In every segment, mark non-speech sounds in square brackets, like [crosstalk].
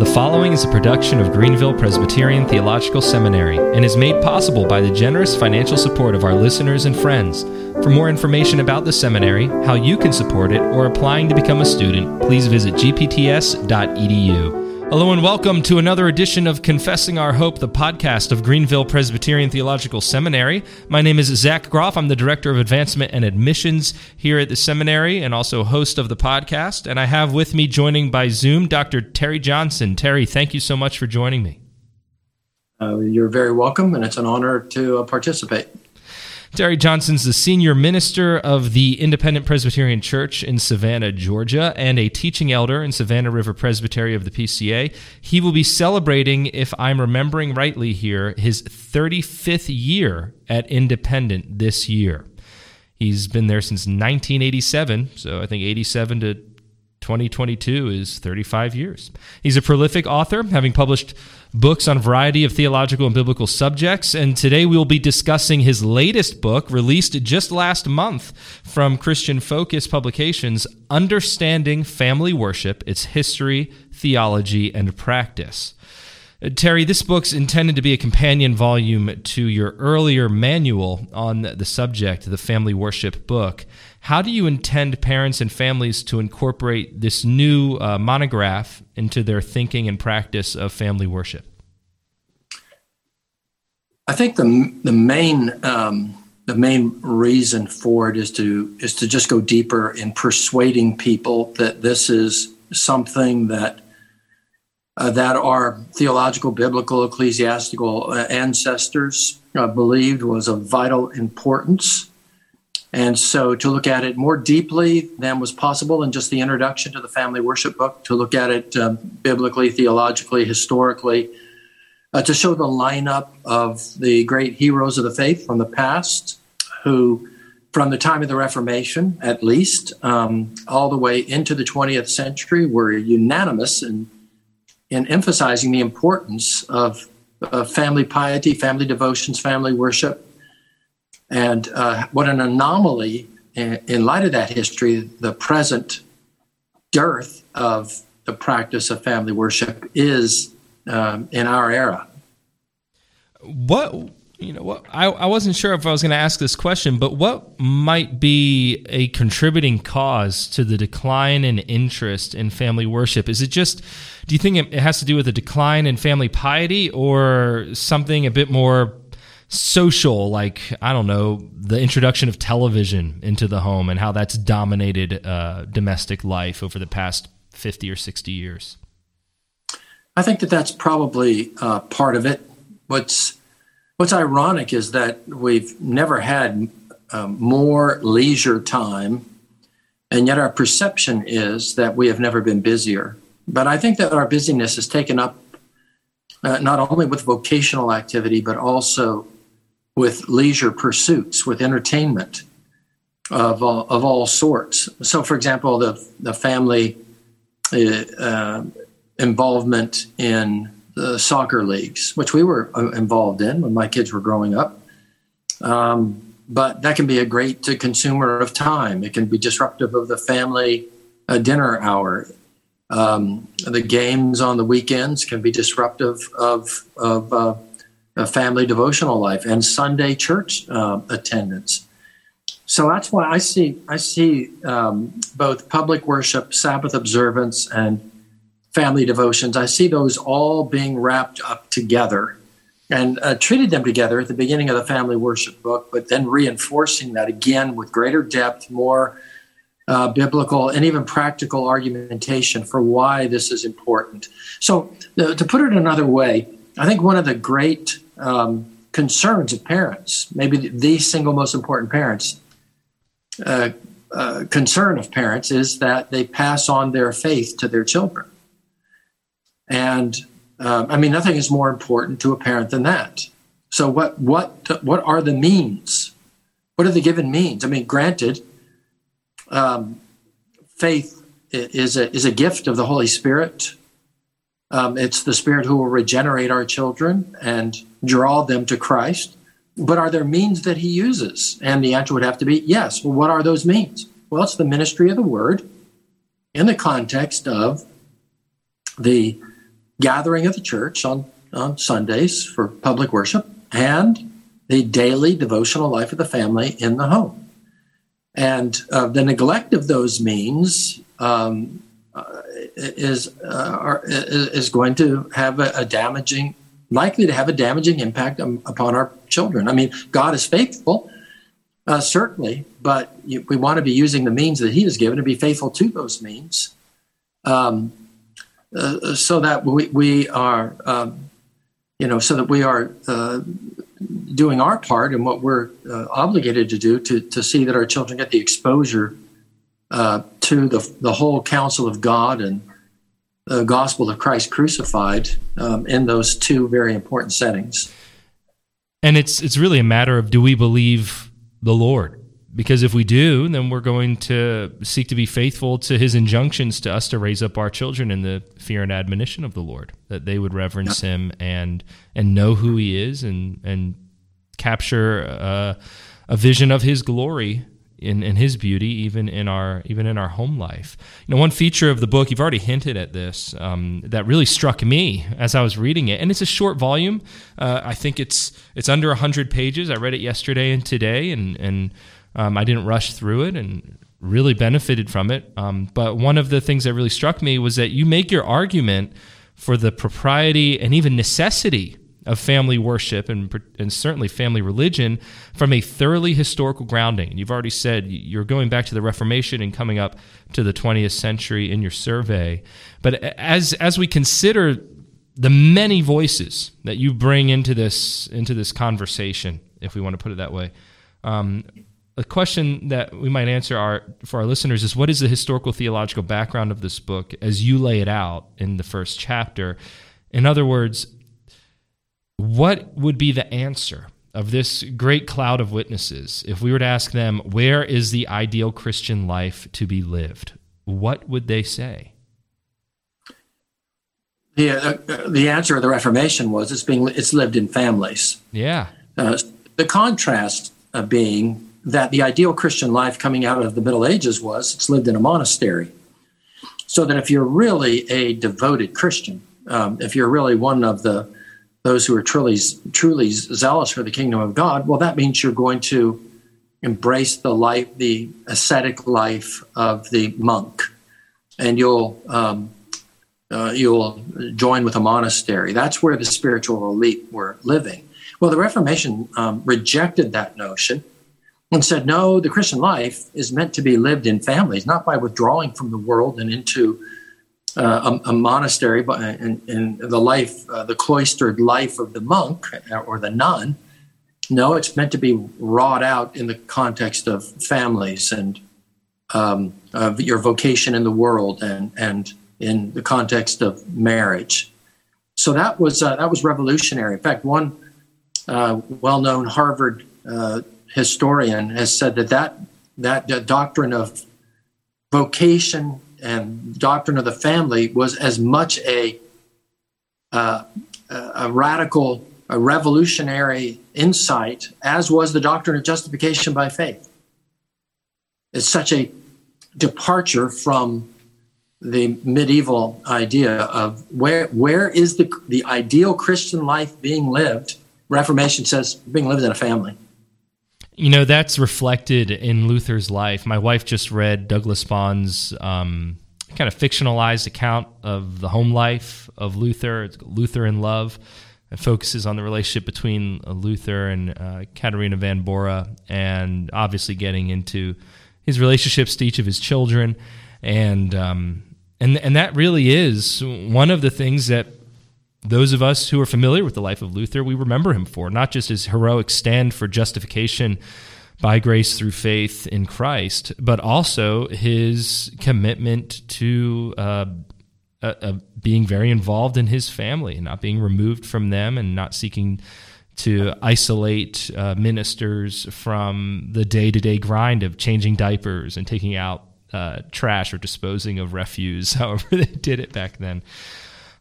The following is a production of Greenville Presbyterian Theological Seminary and is made possible by the generous financial support of our listeners and friends. For more information about the seminary, how you can support it, or applying to become a student, please visit gpts.edu. Hello and welcome to another edition of Confessing Our Hope, the podcast of Greenville Presbyterian Theological Seminary. My name is Zach Groff. I'm the Director of Advancement and Admissions here at the seminary and also host of the podcast. And I have with me joining by Zoom Dr. Terry Johnson. Terry, thank you so much for joining me. Uh, you're very welcome, and it's an honor to uh, participate. Terry Johnson's the senior minister of the Independent Presbyterian Church in Savannah, Georgia, and a teaching elder in Savannah River Presbytery of the PCA. He will be celebrating, if I'm remembering rightly here, his 35th year at Independent this year. He's been there since 1987, so I think 87 to 2022 is 35 years. He's a prolific author, having published books on a variety of theological and biblical subjects. And today we will be discussing his latest book, released just last month from Christian Focus Publications Understanding Family Worship, Its History, Theology, and Practice. Uh, Terry, this book's intended to be a companion volume to your earlier manual on the subject, the family worship book. How do you intend parents and families to incorporate this new uh, monograph into their thinking and practice of family worship? I think the the main um, the main reason for it is to is to just go deeper in persuading people that this is something that uh, that our theological, biblical, ecclesiastical uh, ancestors uh, believed was of vital importance. And so to look at it more deeply than was possible in just the introduction to the family worship book, to look at it um, biblically, theologically, historically, uh, to show the lineup of the great heroes of the faith from the past who from the time of the Reformation, at least, um, all the way into the 20th century, were unanimous in in emphasizing the importance of, family piety, family devotions, family worship. And uh, what an anomaly in, in light of that history, the present dearth of the practice of family worship is um, in our era. What you know what I, I wasn't sure if i was going to ask this question but what might be a contributing cause to the decline in interest in family worship? Is it just do you think it has to do with a decline in family piety or something a bit more social like i don't know the introduction of television into the home and how that's dominated uh, domestic life over the past 50 or 60 years? I think that that's probably uh, part of it. What's What's ironic is that we've never had um, more leisure time, and yet our perception is that we have never been busier. But I think that our busyness is taken up uh, not only with vocational activity, but also with leisure pursuits, with entertainment of all, of all sorts. So, for example, the, the family uh, uh involvement in the soccer leagues, which we were uh, involved in when my kids were growing up. Um, but that can be a great consumer of time. It can be disruptive of the family uh, dinner hour. Um, the games on the weekends can be disruptive of, of uh, a family devotional life and Sunday church uh, attendance. So that's why I see I see um, both public worship, Sabbath observance, and family devotions, I see those all being wrapped up together and uh, treated them together at the beginning of the family worship book, but then reinforcing that again with greater depth, more uh, biblical and even practical argumentation for why this is important. So, uh, to put it another way, I think one of the great um, concerns of parents, maybe the, single most important parents, uh, uh, concern of parents, is that they pass on their faith to their children. And um, I mean, nothing is more important to a parent than that. So, what what what are the means? What are the given means? I mean, granted, um, faith is a is a gift of the Holy Spirit. Um, it's the Spirit who will regenerate our children and draw them to Christ. But are there means that He uses? And the answer would have to be yes. Well, what are those means? Well, it's the ministry of the Word in the context of the gathering of the church on, on Sundays for public worship and the daily devotional life of the family in the home. And uh, the neglect of those means um, uh, is, uh, are, is going to have a, a, damaging, likely to have a damaging impact um, upon our children. I mean, God is faithful, uh, certainly, but you, we want to be using the means that He has given to be faithful to those means. Um, uh, so that we, we are, um, you know, so that we are uh, doing our part and what we're uh, obligated to do to, to see that our children get the exposure uh, to the, the whole counsel of God and the gospel of Christ crucified um, in those two very important settings. And it's it's really a matter of do we believe the Lord? Because if we do, then we're going to seek to be faithful to his injunctions to us to raise up our children in the fear and admonition of the Lord, that they would reverence yeah. him and and know who he is and and capture uh, a vision of his glory in, in his beauty, even in our even in our home life. You know, one feature of the book you've already hinted at this um, that really struck me as I was reading it, and it's a short volume. Uh, I think it's it's under hundred pages. I read it yesterday and today, and and um, I didn't rush through it and really benefited from it. Um, but one of the things that really struck me was that you make your argument for the propriety and even necessity of family worship and, and certainly family religion from a thoroughly historical grounding. And you've already said you're going back to the Reformation and coming up to the 20th century in your survey. But as as we consider the many voices that you bring into this into this conversation, if we want to put it that way, um, a question that we might answer our, for our listeners is what is the historical theological background of this book as you lay it out in the first chapter? In other words, what would be the answer of this great cloud of witnesses if we were to ask them, where is the ideal Christian life to be lived? What would they say? The, uh, the answer of the Reformation was it's being it's lived in families. Yeah. Uh, the contrast uh, being that the ideal Christian life coming out of the Middle Ages was it's lived in a monastery. So that if you're really a devoted Christian, um, if you're really one of the those who are truly truly zealous for the kingdom of God, well, that means you're going to embrace the life, the ascetic life of the monk, and you'll um, uh, you'll join with a monastery. That's where the spiritual elite were living. Well, the Reformation um, rejected that notion and said, no, the Christian life is meant to be lived in families, not by withdrawing from the world and into uh, a, a, monastery, but in, in the life, uh, the cloistered life of the monk or the nun. No, it's meant to be wrought out in the context of families and um, of your vocation in the world and, and in the context of marriage. So that was uh, that was revolutionary. In fact, one uh, well-known Harvard uh, historian has said that that, that doctrine of vocation and doctrine of the family was as much a uh, a radical, a revolutionary insight as was the doctrine of justification by faith. It's such a departure from the medieval idea of where where is the the ideal Christian life being lived. Reformation says being lived in a family. You know, that's reflected in Luther's life. My wife just read Douglas Bond's um, kind of fictionalized account of the home life of Luther. Luther in Love. It focuses on the relationship between Luther and uh, Katharina von Bora, and obviously getting into his relationships to each of his children, and um, and and that really is one of the things that those of us who are familiar with the life of Luther, we remember him for, not just his heroic stand for justification by grace through faith in Christ, but also his commitment to uh, uh, uh, being very involved in his family, and not being removed from them, and not seeking to isolate uh, ministers from the day to day grind of changing diapers and taking out uh, trash or disposing of refuse, [laughs] however they did it back then.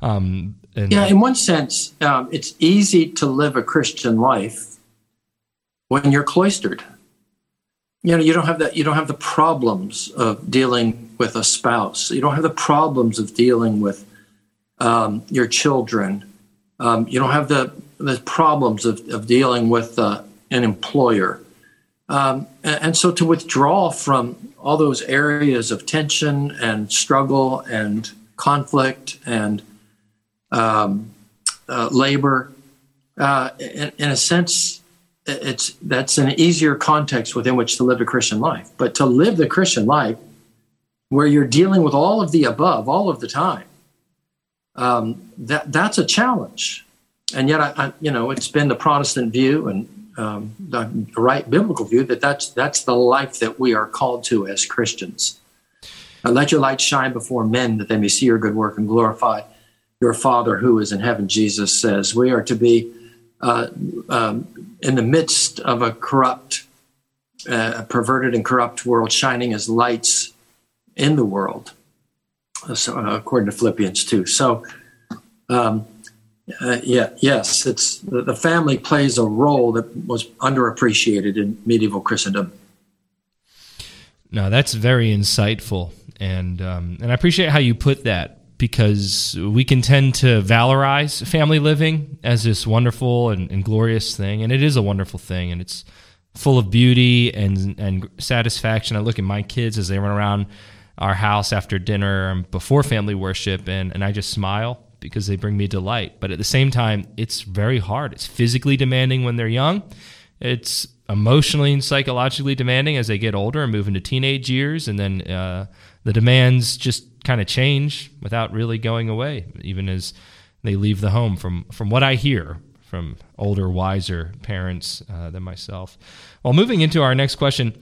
Um, and, yeah, in one sense, um, it's easy to live a Christian life when you're cloistered. You know, you don't have that. You don't have the problems of dealing with a spouse. You don't have the problems of dealing with um, your children. Um, you don't have the, the problems of, of dealing with uh, an employer. Um, and, and, so to withdraw from all those areas of tension and struggle and conflict and um, uh, labor, uh, in, in, a sense, it's that's an easier context within which to live a Christian life. But to live the Christian life where you're dealing with all of the above all of the time, um, that that's a challenge. And yet, I, I, you know, it's been the Protestant view and um, the right biblical view that that's that's the life that we are called to as Christians. And let your light shine before men that they may see your good work and glorify your Father who is in heaven. Jesus says we are to be uh, um, in the midst of a corrupt, uh, perverted, and corrupt world, shining as lights in the world, so, uh, according to Philippians 2. So, um, uh, yeah, yes, it's the, the family plays a role that was underappreciated in medieval Christendom. Now that's very insightful, and um, and I appreciate how you put that because we can tend to valorize family living as this wonderful and, and, glorious thing, and it is a wonderful thing, and it's full of beauty and and satisfaction. I look at my kids as they run around our house after dinner and before family worship, and, and I just smile because they bring me delight. But at the same time, it's very hard. It's physically demanding when they're young. It's emotionally and psychologically demanding as they get older and move into teenage years, and then uh, the demands just kind of change without really going away, even as they leave the home. From from what I hear from older, wiser parents uh, than myself. Well, moving into our next question.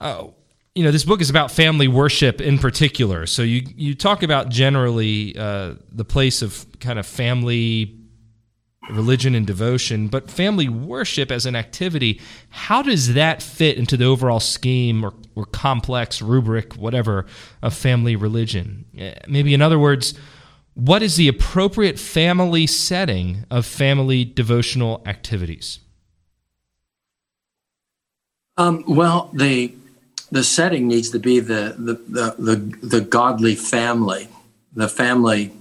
Uh, you know, this book is about family worship in particular. So you you talk about generally uh, the place of kind of family religion and devotion, but family worship as an activity, how does that fit into the overall scheme or, or complex rubric, whatever, of family religion? Eh, maybe, in other words, what is the appropriate family setting of family devotional activities? Um, well, the the setting needs to be the the, the the the godly family, the family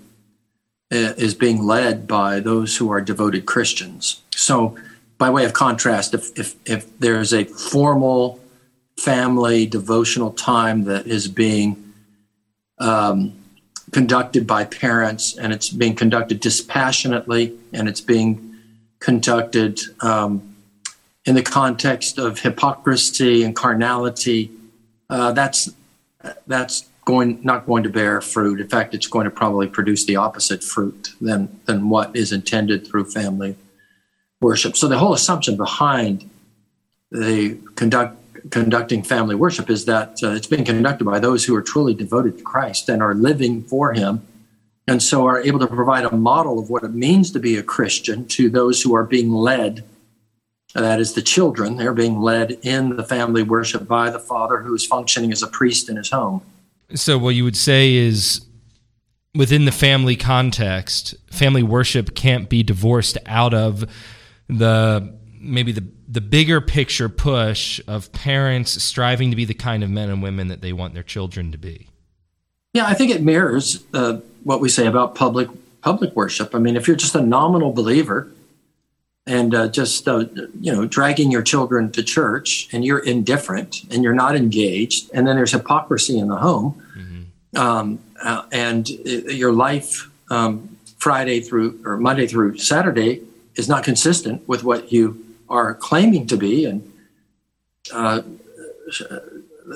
is being led by those who are devoted Christians. So, by way of contrast, if, if, if there's a formal family devotional time that is being um, conducted by parents and it's being conducted dispassionately and it's being conducted um, in the context of hypocrisy and carnality, uh, that's that's going not going to bear fruit. In fact, it's going to probably produce the opposite fruit than than what is intended through family worship. So the whole assumption behind the conduct conducting family worship is that uh, it's being conducted by those who are truly devoted to Christ and are living for Him, and so are able to provide a model of what it means to be a Christian to those who are being led. That is the children. They're being led in the family worship by the father who is functioning as a priest in his home. So, what you would say is within the family context, family worship can't be divorced out of the maybe the the bigger picture push of parents striving to be the kind of men and women that they want their children to be. Yeah, I think it mirrors uh, what we say about public public worship. I mean, if you're just a nominal believer and uh, just uh, you know dragging your children to church and you're indifferent and you're not engaged and then there's hypocrisy in the home mm-hmm. um, uh, and your life um, friday through or monday through saturday is not consistent with what you are claiming to be and uh,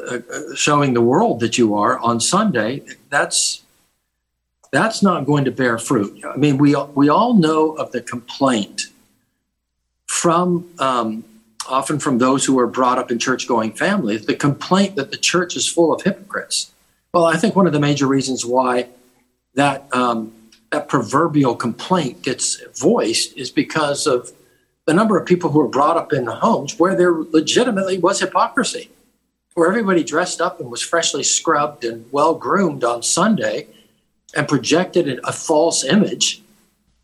uh, showing the world that you are on sunday that's that's not going to bear fruit i mean we we all know of the complaint from um, often from those who are brought up in church going families the complaint that the church is full of hypocrites. Well, I think one of the major reasons why that um, that proverbial complaint gets voiced is because of the number of people who are brought up in homes where there legitimately was hypocrisy, where everybody dressed up and was freshly scrubbed and well groomed on Sunday and projected a false image,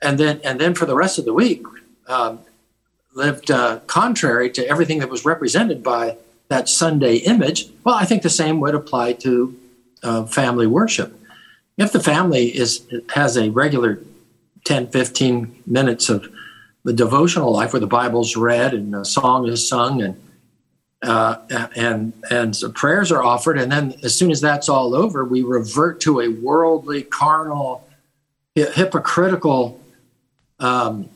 and then and then for the rest of the week, um, lived uh, contrary to everything that was represented by that Sunday image, well, I think the same would apply to uh, family worship. if the family is has a regular 10, 15 minutes of the devotional life where the Bible's read and a song is sung and uh, and and so prayers are offered, and then as soon as that's all over, we revert to a worldly, carnal, hypocritical um,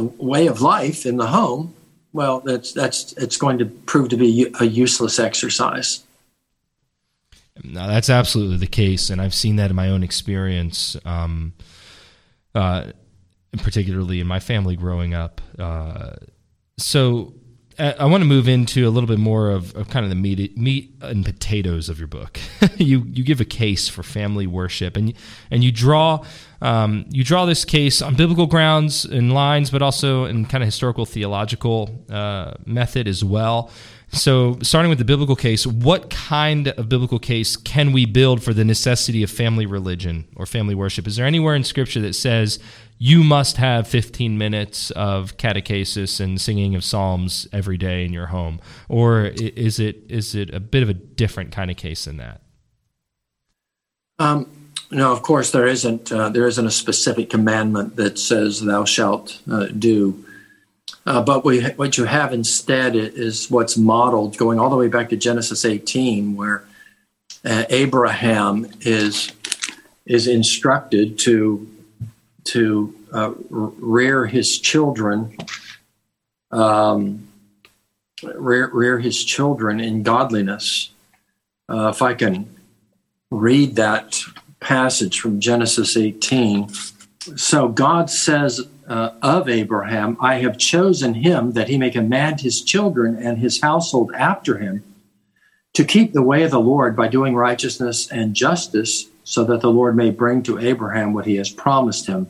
way of life in the home. Well, that's that's it's going to prove to be a useless exercise. No, that's absolutely the case, and I've seen that in my own experience. Um, uh, particularly in my family growing up. Uh, so I want to move into a little bit more of, of kind of the meat, meat and potatoes of your book. [laughs] you you give a case for family worship, and and you draw um, you draw this case on biblical grounds and lines, but also in kind of historical theological uh, method as well. So, starting with the biblical case, what kind of biblical case can we build for the necessity of family religion or family worship? Is there anywhere in Scripture that says you must have 15 minutes of catechesis and singing of psalms every day in your home, or is it is it a bit of a different kind of case than that? Um, no, of course there isn't. Uh, there isn't a specific commandment that says thou shalt uh, do. Uh, but we, what you have instead is what's modeled, going all the way back to Genesis 18, where uh, Abraham is is instructed to to uh, rear his children, um, rear, rear his children in godliness. Uh, if I can read that passage from Genesis 18. So God says uh, of Abraham, I have chosen him that he may command his children and his household after him to keep the way of the Lord by doing righteousness and justice, so that the Lord may bring to Abraham what he has promised him.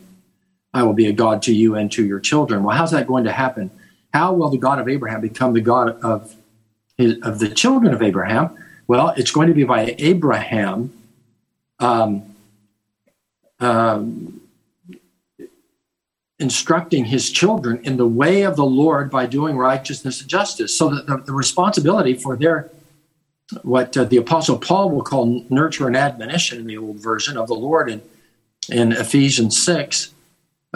I will be a God to you and to your children. Well, how's that going to happen? How will the God of Abraham become the God of, his, of the children of Abraham? Well, it's going to be by Abraham um, um, instructing his children in the way of the Lord by doing righteousness and justice. So that the, the responsibility for their what uh, the apostle Paul will call nurture and admonition in the old version of the Lord in, in Ephesians 6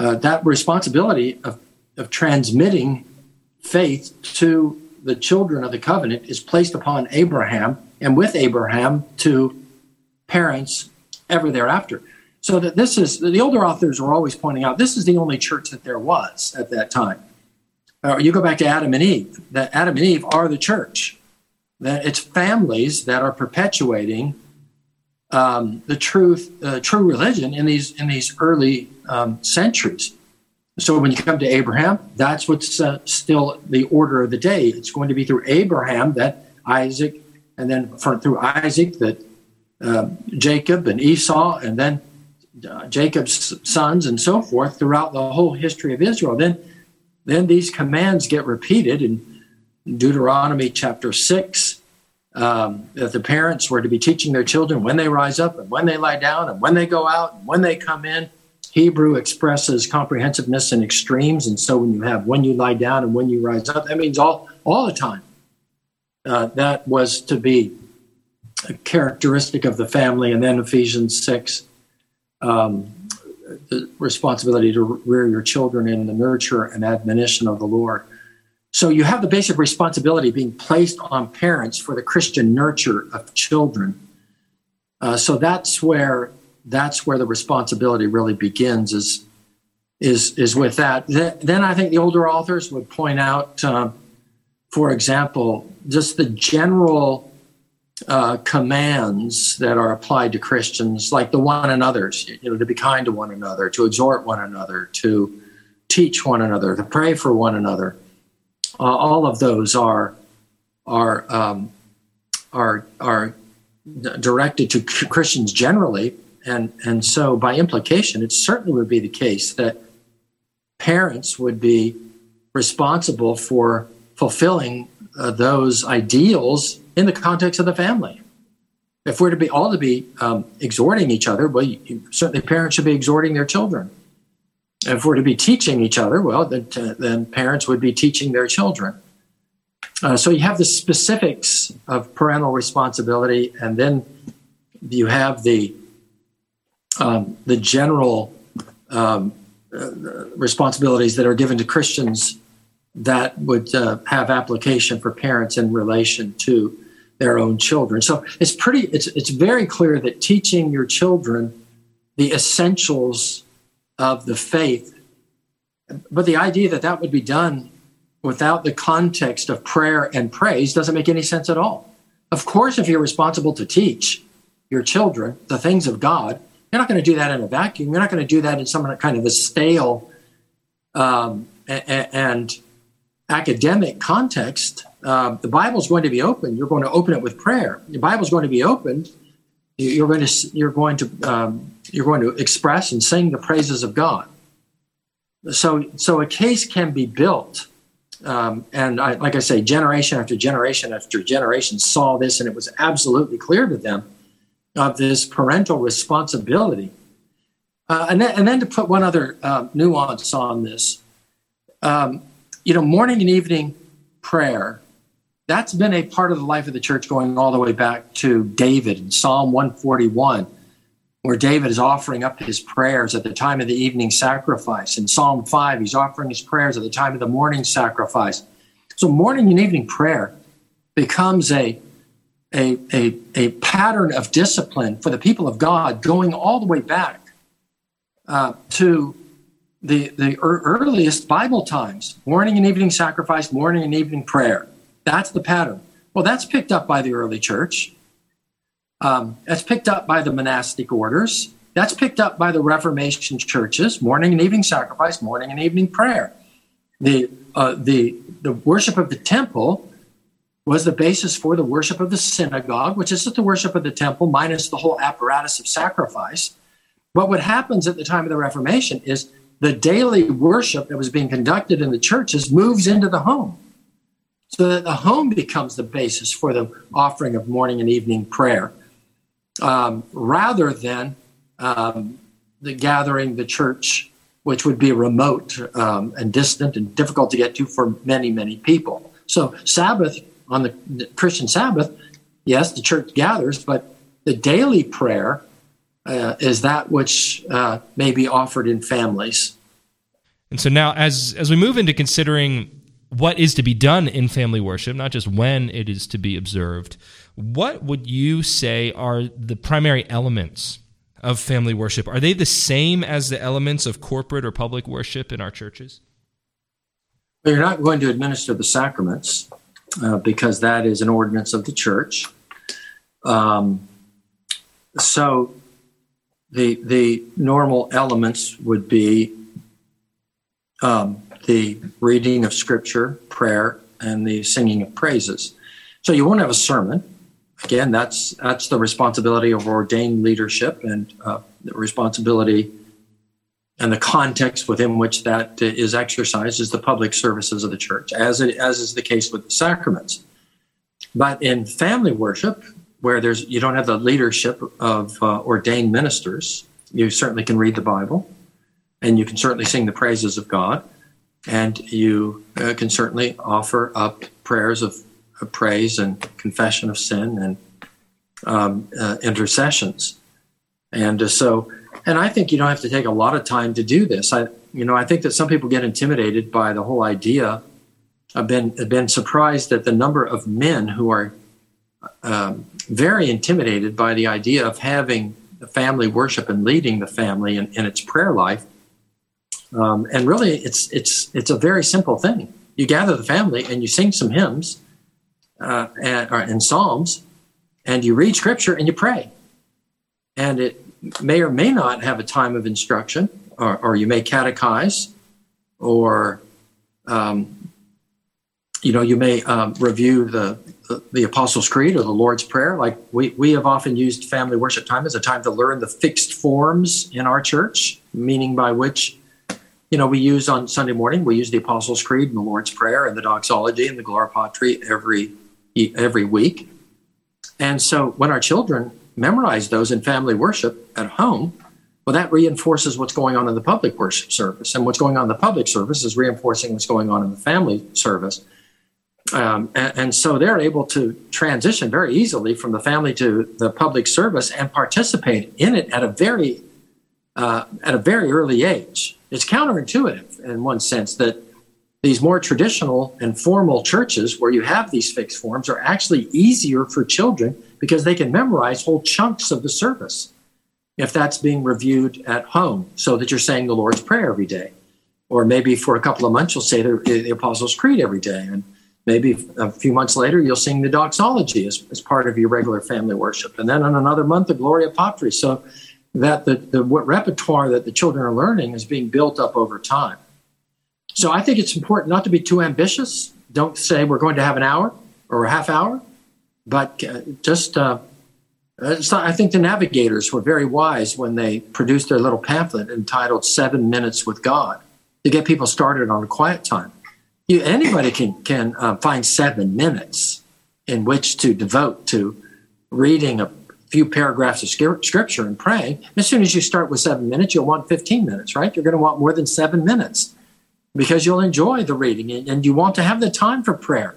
uh, that responsibility of, of transmitting faith to the children of the covenant is placed upon Abraham and with Abraham to parents ever thereafter. So that this is the older authors were always pointing out this is the only church that there was at that time. Uh, you go back to Adam and Eve. That Adam and Eve are the church. That it's families that are perpetuating um, the truth, uh, true religion in these in these early um, centuries. So when you come to Abraham, that's what's uh, still the order of the day. It's going to be through Abraham that Isaac, and then through Isaac that uh, Jacob and Esau, and then uh, Jacob's sons, and so forth throughout the whole history of Israel. Then, then these commands get repeated in Deuteronomy chapter six um, that the parents were to be teaching their children when they rise up and when they lie down and when they go out and when they come in. Hebrew expresses comprehensiveness in extremes, and so when you have when you lie down and when you rise up, that means all all the time. Uh, that was to be a characteristic of the family, and then Ephesians six, um, the responsibility to rear your children in the nurture and admonition of the Lord. So you have the basic responsibility being placed on parents for the Christian nurture of children. Uh, so that's where that's where the responsibility really begins is is is with that. Then I think the older authors would point out, uh, for example, just the general uh, commands that are applied to Christians, like the one another's, you know, to be kind to one another, to exhort one another, to teach one another, to pray for one another. Uh, all of those are are um, are are directed to Christians generally, and and so by implication, it certainly would be the case that parents would be responsible for fulfilling uh, those ideals in the context of the family. If we're to be all to be um, exhorting each other, well, you, certainly parents should be exhorting their children if we're to be teaching each other, well, then, uh, then parents would be teaching their children. Uh, so you have the specifics of parental responsibility, and then you have the um, the general um, uh, responsibilities that are given to Christians that would uh, have application for parents in relation to their own children. So it's pretty it's it's very clear that teaching your children the essentials of the faith but the idea that that would be done without the context of prayer and praise doesn't make any sense at all. Of course, if you're responsible to teach your children the things of God, you're not going to do that in a vacuum. You're not going to do that in some kind of a stale um, and academic context. Uh, the Bible's going to be open. You're going to open it with prayer. The Bible's going to be opened. You're going to you're going to um, you're going to express and sing the praises of God. So so a case can be built um, and I, like I say, generation after generation after generation saw this, and it was absolutely clear to them of this parental responsibility. Uh, and, then, and then to put one other uh, nuance on this, um, you know, morning and evening prayer, that's been a part of the life of the church going all the way back to David in Psalm 141 where David is offering up his prayers at the time of the evening sacrifice. In Psalm 5, he's offering his prayers at the time of the morning sacrifice. So, morning and evening prayer becomes a, a, a, a pattern of discipline for the people of God going all the way back uh, to the, the earliest Bible times morning and evening sacrifice, morning and evening prayer. That's the pattern. Well, that's picked up by the early church. Um, that's picked up by the monastic orders. That's picked up by the Reformation churches, morning and evening sacrifice, morning and evening prayer. The, uh, the, the worship of the temple was the basis for the worship of the synagogue, which is the worship of the temple minus the whole apparatus of sacrifice. But what happens at the time of the Reformation is the daily worship that was being conducted in the churches moves into the home. So that the home becomes the basis for the offering of morning and evening prayer um, rather than um, the gathering, the church, which would be remote um, and distant and difficult to get to for many, many people. So, Sabbath, on the, Christian Sabbath, yes, the church gathers, but the daily prayer uh, is that which uh, may be offered in families. And so now, as as we move into considering what is to be done in family worship, not just when it is to be observed, what would you say are the primary elements of family worship? Are they the same as the elements of corporate or public worship in our churches? Well, you're not going to administer the sacraments uh, because that is an ordinance of the church. Um, so the the normal elements would be um, the reading of scripture, prayer, and the singing of praises. So you won't have a sermon again, that's that's the responsibility of ordained leadership and uh, the responsibility and the context within which that is exercised is the public services of the church, as it, as is the case with the sacraments. But in family worship, where there's you don't have the leadership of uh, ordained ministers, you certainly can read the Bible, and you can certainly sing the praises of God, and you uh, can certainly offer up prayers of praise and confession of sin and um, uh, intercessions. And uh, so, and I think you don't have to take a lot of time to do this. I, you know, I think that some people get intimidated by the whole idea. I've been have been surprised at the number of men who are um, very intimidated by the idea of having the family worship and leading the family in, in its prayer life. Um, and really, it's it's it's a very simple thing. You gather the family and you sing some hymns, uh, and, in Psalms, and you read Scripture and you pray. And it may or may not have a time of instruction, or, or you may catechize, or um, you know you may um, review the, the, the Apostles' Creed or the Lord's Prayer. Like we we have often used family worship time as a time to learn the fixed forms in our church, meaning by which you know, we use on Sunday morning, we use the Apostles' Creed and the Lord's Prayer and the doxology and the Gloria Patri every every week. And so when our children memorize those in family worship at home, well, that reinforces what's going on in the public worship service. And what's going on in the public service is reinforcing what's going on in the family service. Um, and, and, so they're able to transition very easily from the family to the public service and participate in it at a very uh, at a very early age. It's counterintuitive in one sense that these more traditional and formal churches where you have these fixed forms are actually easier for children because they can memorize whole chunks of the service if that's being reviewed at home so that you're saying the Lord's Prayer every day. Or maybe for a couple of months you'll say the, the Apostles' Creed every day. And maybe a few months later you'll sing the doxology as, as part of your regular family worship. And then in another month, the Gloria Patri. So that the, the repertoire that the children are learning is being built up over time. So I think it's important not to be too ambitious. Don't say we're going to have an hour or a half hour, but uh, just. Uh, I think the navigators were very wise when they produced their little pamphlet entitled Seven Minutes with God to get people started on a quiet time. You, anybody can, can uh, find seven minutes in which to devote to reading a few paragraphs of scripture and praying. As soon as you start with seven minutes, you'll want 15 minutes, right? You're going to want more than seven minutes because you'll enjoy the reading and you want to have the time for prayer.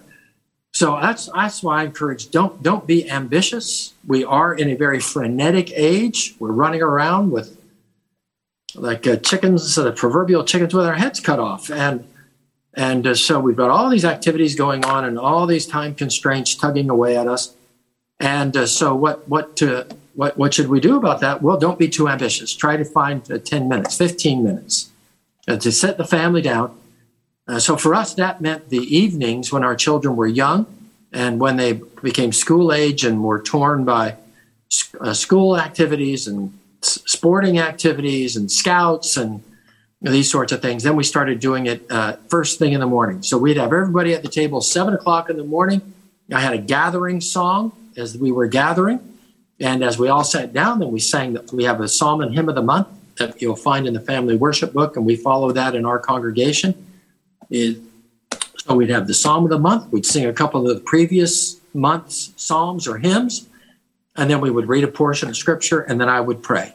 So that's that's why I encourage don't don't be ambitious. We are in a very frenetic age. We're running around with like uh, chickens, the proverbial chickens with our heads cut off, and and uh, so we've got all these activities going on and all these time constraints tugging away at us. And uh, so what what to what what should we do about that? Well, don't be too ambitious. Try to find uh, ten minutes, fifteen minutes uh, to set the family down. Uh, so for us, that meant the evenings when our children were young and when they became school age and were torn by uh, school activities and s- sporting activities and scouts and these sorts of things. Then we started doing it uh, first thing in the morning. So we'd have everybody at the table seven o'clock in the morning. I had a gathering song as we were gathering. And as we all sat down, then we sang that we have a psalm and hymn of the month that you'll find in the family worship book, and we follow that in our congregation. It, so we'd have the psalm of the month, we'd sing a couple of the previous month's psalms or hymns, and then we would read a portion of scripture, and then I would pray.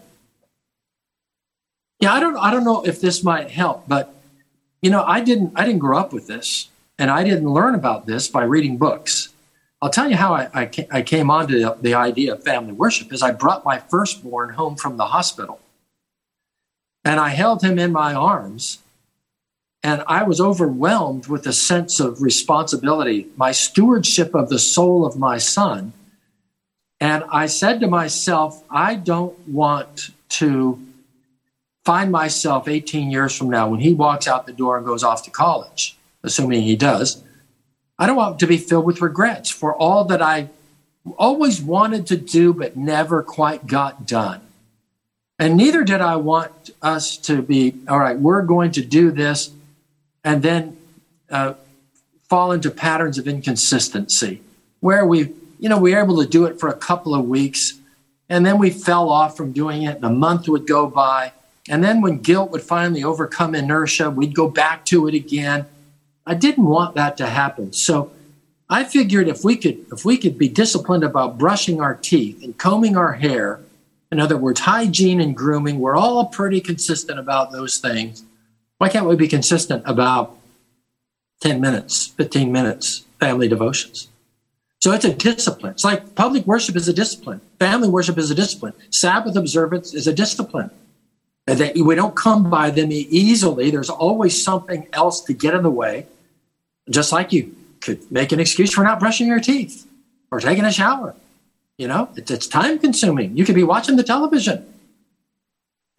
Yeah, I don't, I don't know if this might help, but you know, I didn't, I didn't grow up with this, and I didn't learn about this by reading books. I'll tell you how I, I, I came onto the, the idea of family worship is I brought my firstborn home from the hospital and I held him in my arms. And I was overwhelmed with a sense of responsibility, my stewardship of the soul of my son. And I said to myself, I don't want to find myself 18 years from now when he walks out the door and goes off to college, assuming he does. I don't want to be filled with regrets for all that I always wanted to do but never quite got done. And neither did I want us to be, all right, we're going to do this and then uh, fall into patterns of inconsistency where we, you know, we were able to do it for a couple of weeks and then we fell off from doing it and a month would go by. And then when guilt would finally overcome inertia, we'd go back to it again. I didn't want that to happen. So I figured if we could if we could be disciplined about brushing our teeth and combing our hair in other words, hygiene and grooming, we're all pretty consistent about those things. Why can't we be consistent about 10 minutes, 15 minutes, family devotions? So it's a discipline. It's like public worship is a discipline. Family worship is a discipline. Sabbath observance is a discipline. And that we don't come by them easily. There's always something else to get in the way. Just like you could make an excuse for not brushing your teeth or taking a shower you know, it's, it's time consuming. You could be watching the television.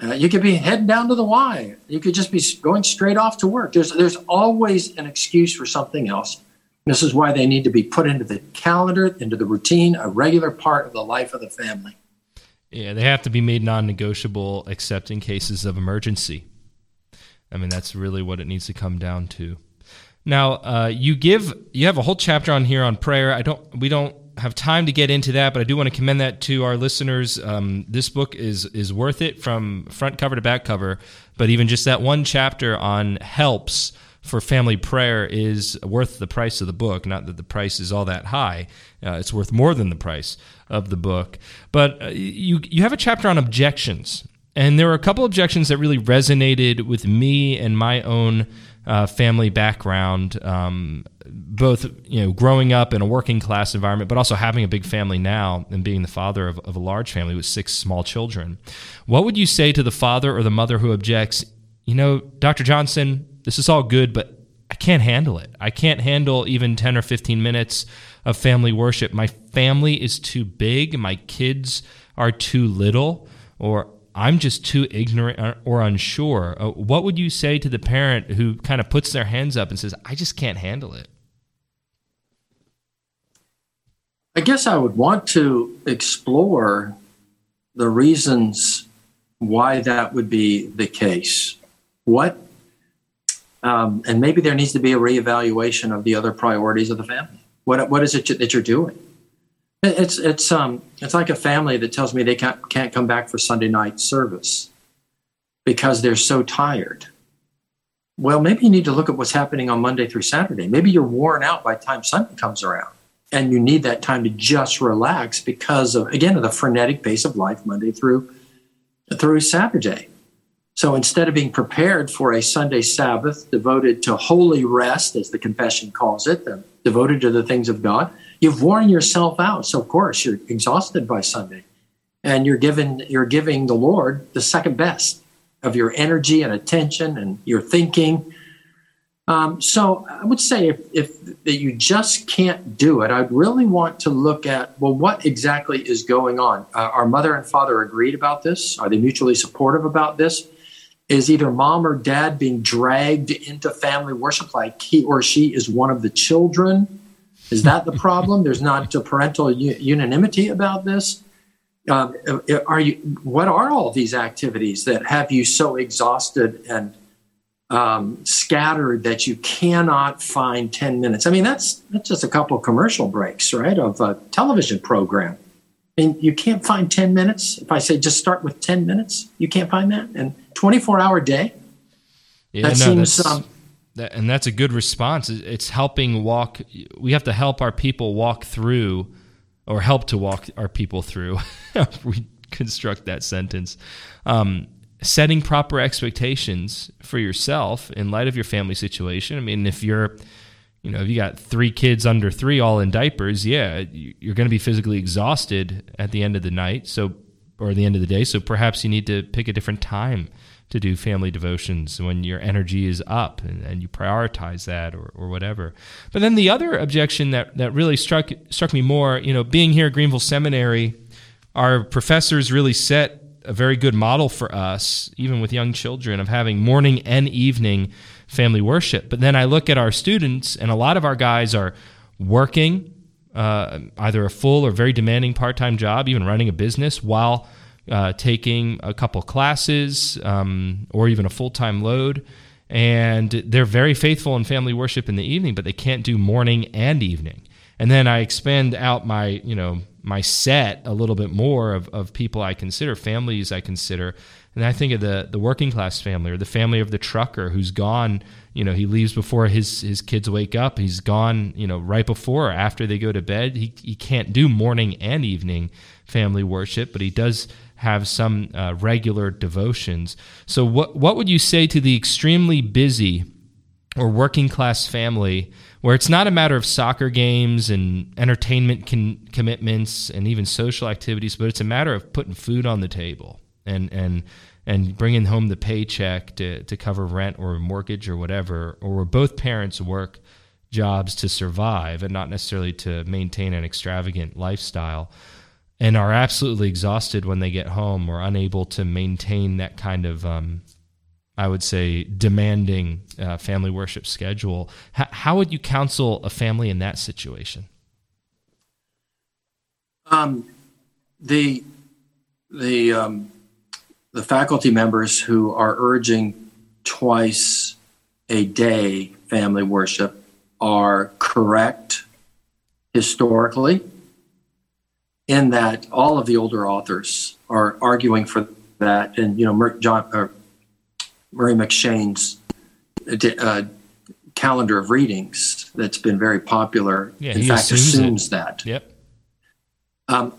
Uh, you could be heading down to the Y. You could just be going straight off to work. There's there's always an excuse for something else. This is why they need to be put into the calendar, into the routine, a regular part of the life of the family. Yeah, they have to be made non-negotiable, except in cases of emergency. I mean, that's really what it needs to come down to. Now, uh, you give you have a whole chapter on here on prayer. I don't we don't have time to get into that, but I do want to commend that to our listeners. Um, this book is is worth it from front cover to back cover. But even just that one chapter on helps for family prayer is worth the price of the book. Not that the price is all that high; uh, it's worth more than the price of the book. But uh, you you have a chapter on objections, and there were a couple objections that really resonated with me and my own uh, family background. Um, both you know growing up in a working class environment, but also having a big family now and being the father of, of a large family with six small children. What would you say to the father or the mother who objects? You know, Dr. Johnson, this is all good, but I can't handle it. I can't handle even 10 or 15 minutes of family worship. My family is too big. My kids are too little, or I'm just too ignorant or unsure. Uh, what would you say to the parent who kind of puts their hands up and says, I just can't handle it? I guess I would want to explore the reasons why that would be the case. What, um, and maybe there needs to be a reevaluation of the other priorities of the family. What, what is it that you're doing? It's it's um it's like a family that tells me they can't can't come back for Sunday night service because they're so tired. Well, maybe you need to look at what's happening on Monday through Saturday. Maybe you're worn out by the time Sunday comes around and you need that time to just relax because of again of the frenetic pace of life Monday through through Saturday. So instead of being prepared for a Sunday Sabbath devoted to holy rest, as the confession calls it, um, devoted to the things of God, you've worn yourself out. So of course you're exhausted by Sunday, and you're given you're giving the Lord the second best of your energy and attention and your thinking um, so I would say if, if that you just can't do it, I'd really want to look at well, what exactly is going on? Uh, are mother and father agreed about this? Are they mutually supportive about this? Is either mom or dad being dragged into family worship like he or she is one of the children? Is that the problem? There's not a parental unanimity about this. Um, are you? What are all these activities that have you so exhausted and um, scattered that you cannot find 10 minutes. I mean, that's, that's just a couple commercial breaks, right, of a television program. I mean, you can't find 10 minutes. If I say just start with 10 minutes, you can't find that. And 24 hour day. Yeah, that no, seems. Um, that, and that's a good response. It's helping walk. We have to help our people walk through, or help to walk our people through. [laughs] we construct that sentence. Um, setting proper expectations for yourself in light of your family situation. I mean, if you're, you know, if you got three kids under three all in diapers, yeah, you're going to be physically exhausted at the end of the night. So, or the end of the day. So perhaps you need to pick a different time to do family devotions when your energy is up and, and, you prioritize that or, or whatever. But then the other objection that, that really struck struck me more, you know, being here at Greenville Seminary, our professors really set a very good model for us, even with young children, of having morning and evening family worship. But then I look at our students, and a lot of our guys are working uh, either a full or very demanding part time job, even running a business, while uh, taking a couple classes um, or even a full time load. And they're very faithful in family worship in the evening, but they can't do morning and evening. And then I expand out my, you know, my set a little bit more of, of people I consider, families I consider. And I think of the, the working class family or the family of the trucker who's gone, you know, he leaves before his, his kids wake up. He's gone, you know, right before or after they go to bed. He, he can't do morning and evening family worship, but he does have some uh, regular devotions. So, what, what would you say to the extremely busy or working class family where it's not a matter of soccer games and entertainment con- commitments and even social activities, but it's a matter of putting food on the table and and and bringing home the paycheck to to cover rent or mortgage or whatever, or where both parents work jobs to survive and not necessarily to maintain an extravagant lifestyle and are absolutely exhausted when they get home or unable to maintain that kind of um, I would say, demanding uh, family worship schedule. H- how would you counsel a family in that situation? Um, the the um, the faculty members who are urging twice a day family worship are correct historically in that all of the older authors are arguing for that and you know John Murray M'Cheyne's uh, calendar of readings that's been very popular. Yeah, in fact, assumes, assumes that. Yep. Um,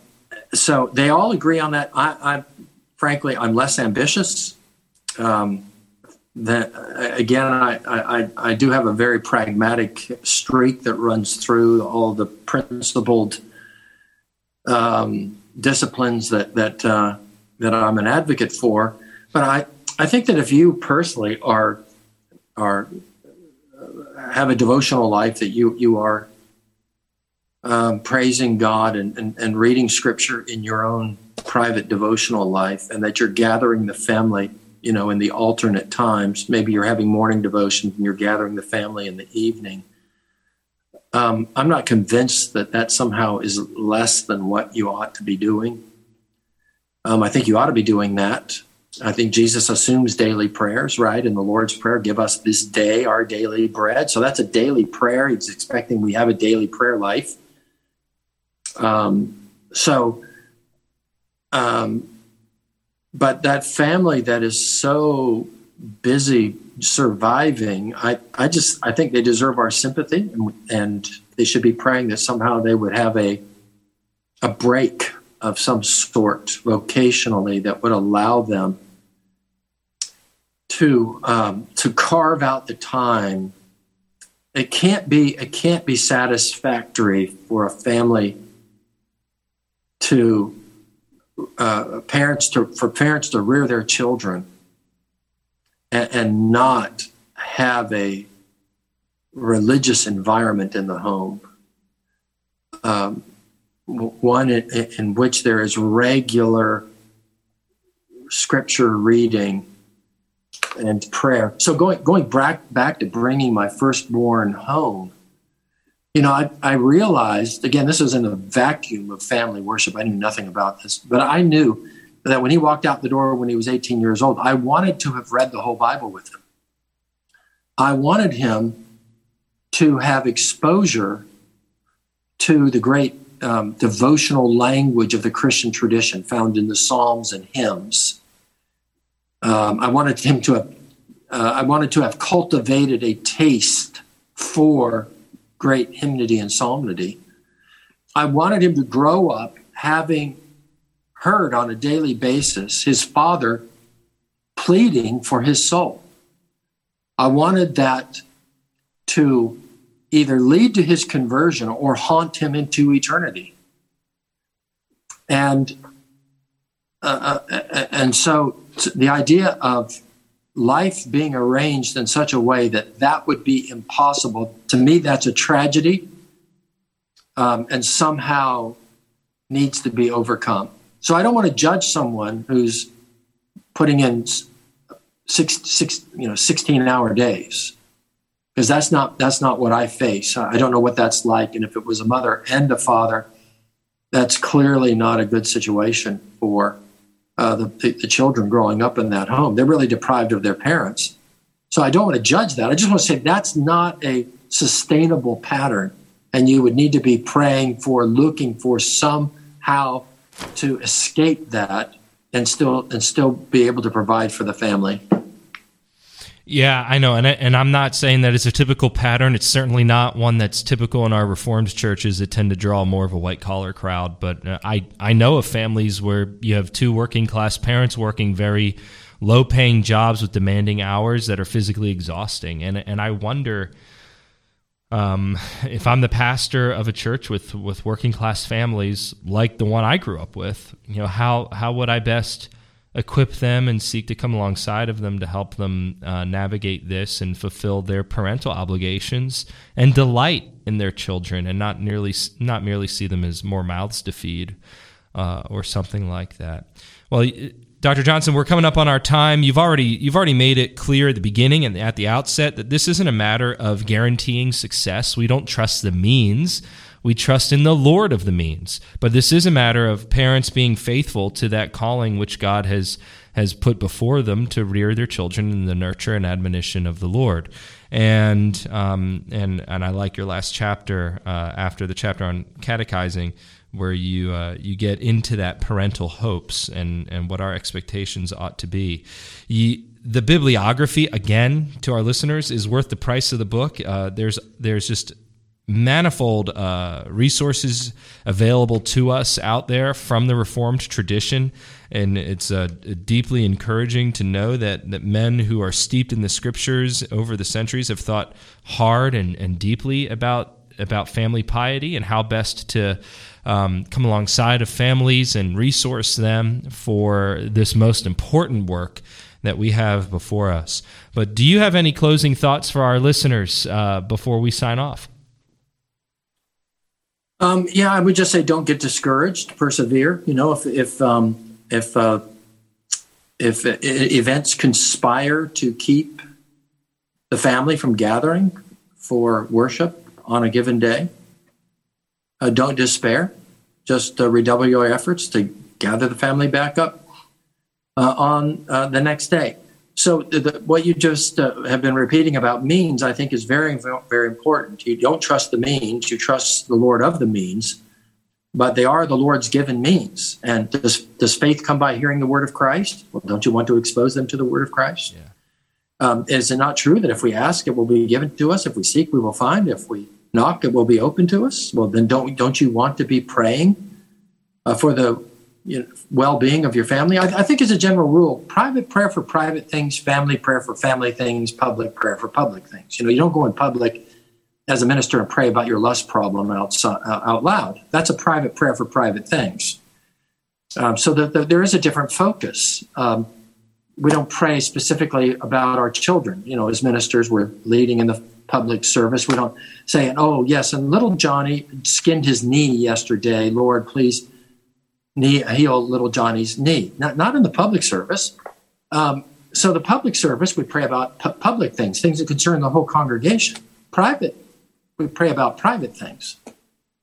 so they all agree on that. I, I frankly, I'm less ambitious. Um, that again, I, I, I do have a very pragmatic streak that runs through all the principled um, disciplines that that uh, that I'm an advocate for. But I, I think that if you personally are are have a devotional life that you you are um, praising God and, and, and reading Scripture in your own private devotional life, and that you're gathering the family you know, in the alternate times. Maybe you're having morning devotions and you're gathering the family in the evening. Um, I'm not convinced that that somehow is less than what you ought to be doing. Um, I think you ought to be doing that. I think Jesus assumes daily prayers, right? In the Lord's Prayer, give us this day our daily bread. So that's a daily prayer. He's expecting we have a daily prayer life. Um, so, um, but that family that is so busy surviving, I, I just I think they deserve our sympathy, and, and they should be praying that somehow they would have a a break of some sort vocationally that would allow them to um, to carve out the time. It can't be it can't be satisfactory for a family to uh, parents to for parents to rear their children and, and not have a religious environment in the home. Um, one in, in, which there is regular scripture reading and prayer. So going going back back to bringing my firstborn home, you know, I, I realized again, this was in a vacuum of family worship. I knew nothing about this, but I knew that when he walked out the door when he was 18 years old, I wanted to have read the whole Bible with him. I wanted him to have exposure to the great um, devotional language of the Christian tradition found in the Psalms and hymns. Um, I wanted him to have, uh, I wanted to have cultivated a taste for great hymnody and psalmody. I wanted him to grow up having heard on a daily basis his father pleading for his soul. I wanted that to either lead to his conversion or haunt him into eternity. And uh, uh and so the idea of life being arranged in such a way that that would be impossible. To me, that's a tragedy um, and somehow needs to be overcome. So I don't want to judge someone who's putting in six, six, you know, 16 hour days because that's not, that's not what I face. I don't know what that's like. And if it was a mother and a father, that's clearly not a good situation for uh, the, the, children growing up in that home. They're really deprived of their parents. So I don't want to judge that. I just want to say that's not a sustainable pattern. And you would need to be praying for, looking for somehow to escape that and still and still be able to provide for the family. Yeah, I know, and I, and I'm not saying that it's a typical pattern. It's certainly not one that's typical in our Reformed churches that tend to draw more of a white collar crowd. But uh, I I know of families where you have two working class parents working very low paying jobs with demanding hours that are physically exhausting, and and I wonder. Um, if I'm the pastor of a church with, with working class families like the one I grew up with, you know, how, how would I best equip them and seek to come alongside of them to help them uh, navigate this and fulfill their parental obligations and delight in their children and not nearly not merely see them as more mouths to feed uh, or something like that. Well, Dr. Johnson, we're coming up on our time. You've already you've already made it clear at the beginning and at the outset that this isn't a matter of guaranteeing success. We don't trust the means. We trust in the Lord of the means. But this is a matter of parents being faithful to that calling which God has has put before them to rear their children in the nurture and admonition of the Lord. And um, and and I like your last chapter uh, after the chapter on catechizing, where you uh, you get into that parental hopes and and what our expectations ought to be. You, the bibliography again to our listeners is worth the price of the book. Uh, there's there's just manifold uh, resources available to us out there from the Reformed tradition. And it's uh, deeply encouraging to know that, that men who are steeped in the scriptures over the centuries have thought hard and, and deeply about, about family piety and how best to um, come alongside of families and resource them for this most important work that we have before us. But do you have any closing thoughts for our listeners uh, before we sign off? Um, yeah, I would just say don't get discouraged. Persevere. You know, if if um, if uh, if events conspire to keep the family from gathering for worship on a given day, uh, don't despair. Just uh, redouble your efforts to gather the family back up uh, on uh, the next day. So the, what you just uh, have been repeating about means, I think, is very, very important. You don't trust the means; you trust the Lord of the means. But they are the Lord's given means. And does, does faith come by hearing the word of Christ? Well, don't you want to expose them to the word of Christ? Yeah. Um, is it not true that if we ask, it will be given to us? If we seek, we will find. If we knock, it will be open to us. Well, then don't don't you want to be praying uh, for the you know, well-being of your family. I, I, think as a general rule, private prayer for private things, family prayer for family things, public prayer for public things. You know, you don't go in public as a minister and pray about your lust problem out, uh, out loud. That's a private prayer for private things. Um, so that the, there is a different focus. Um, we don't pray specifically about our children. You know, as ministers, we're leading in the public service. We don't say, "Oh, yes," and little Johnny skinned his knee yesterday. Lord, please knee, heal little Johnny's knee. Not, not in the public service. Um, so the public service, we pray about pu- public things, things that concern the whole congregation. Private, we pray about private things.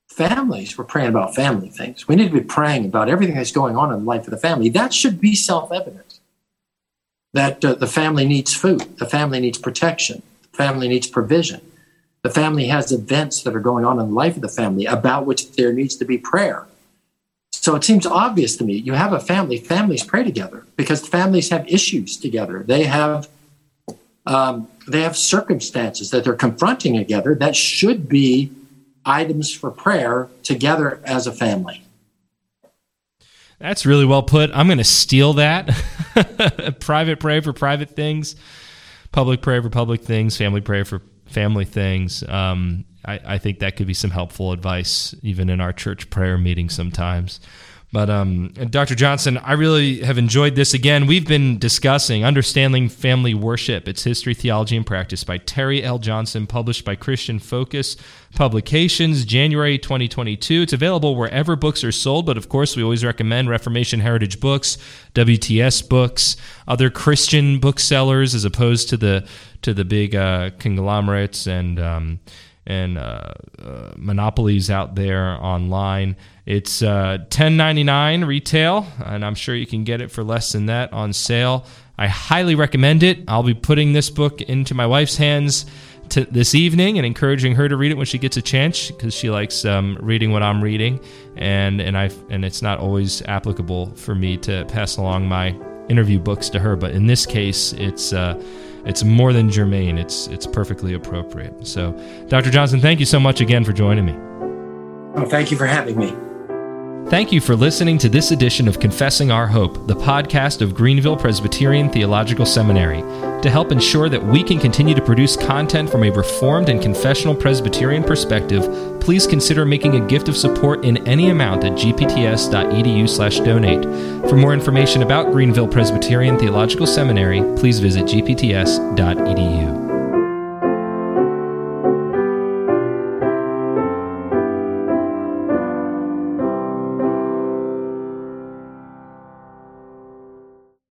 Families, we're praying about family things. We need to be praying about everything that's going on in the life of the family. That should be self-evident. That uh, the family needs food, the family needs protection, the family needs provision. The family has events that are going on in the life of the family about which there needs to be prayer so it seems obvious to me. You have a family, families pray together because families have issues together. They have um, they have circumstances that they're confronting together that should be items for prayer together as a family. That's really well put. I'm going to steal that. [laughs] private prayer for private things, public prayer for public things, family prayer for family things. Um, I, I think that could be some helpful advice even in our church prayer meeting sometimes. But um, Dr. Johnson, I really have enjoyed this. Again, we've been discussing Understanding Family Worship, its history, theology, and practice by Terry L. Johnson, published by Christian Focus Publications, January 2022. It's available wherever books are sold, but of course, we always recommend Reformation Heritage Books, WTS Books, other Christian booksellers, as opposed to the to the big uh, conglomerates and um, and uh, uh, monopolies out there online. It's uh, $10.99 retail, and I'm sure you can get it for less than that on sale. I highly recommend it. I'll be putting this book into my wife's hands to this evening and encouraging her to read it when she gets a chance because she likes um, reading what I'm reading, and and I and it's not always applicable for me to pass along my interview books to her, but in this case, it's. Uh, it's more than germane. It's it's perfectly appropriate. So, Dr. Johnson, thank you so much again for joining me. Oh, thank you for having me. Thank you for listening to this edition of Confessing Our Hope, the podcast of Greenville Presbyterian Theological Seminary. To help ensure that we can continue to produce content from a Reformed and confessional Presbyterian perspective, please consider making a gift of support in any amount at gpts.edu/donate. For more information about Greenville Presbyterian Theological Seminary, please visit gpts.edu.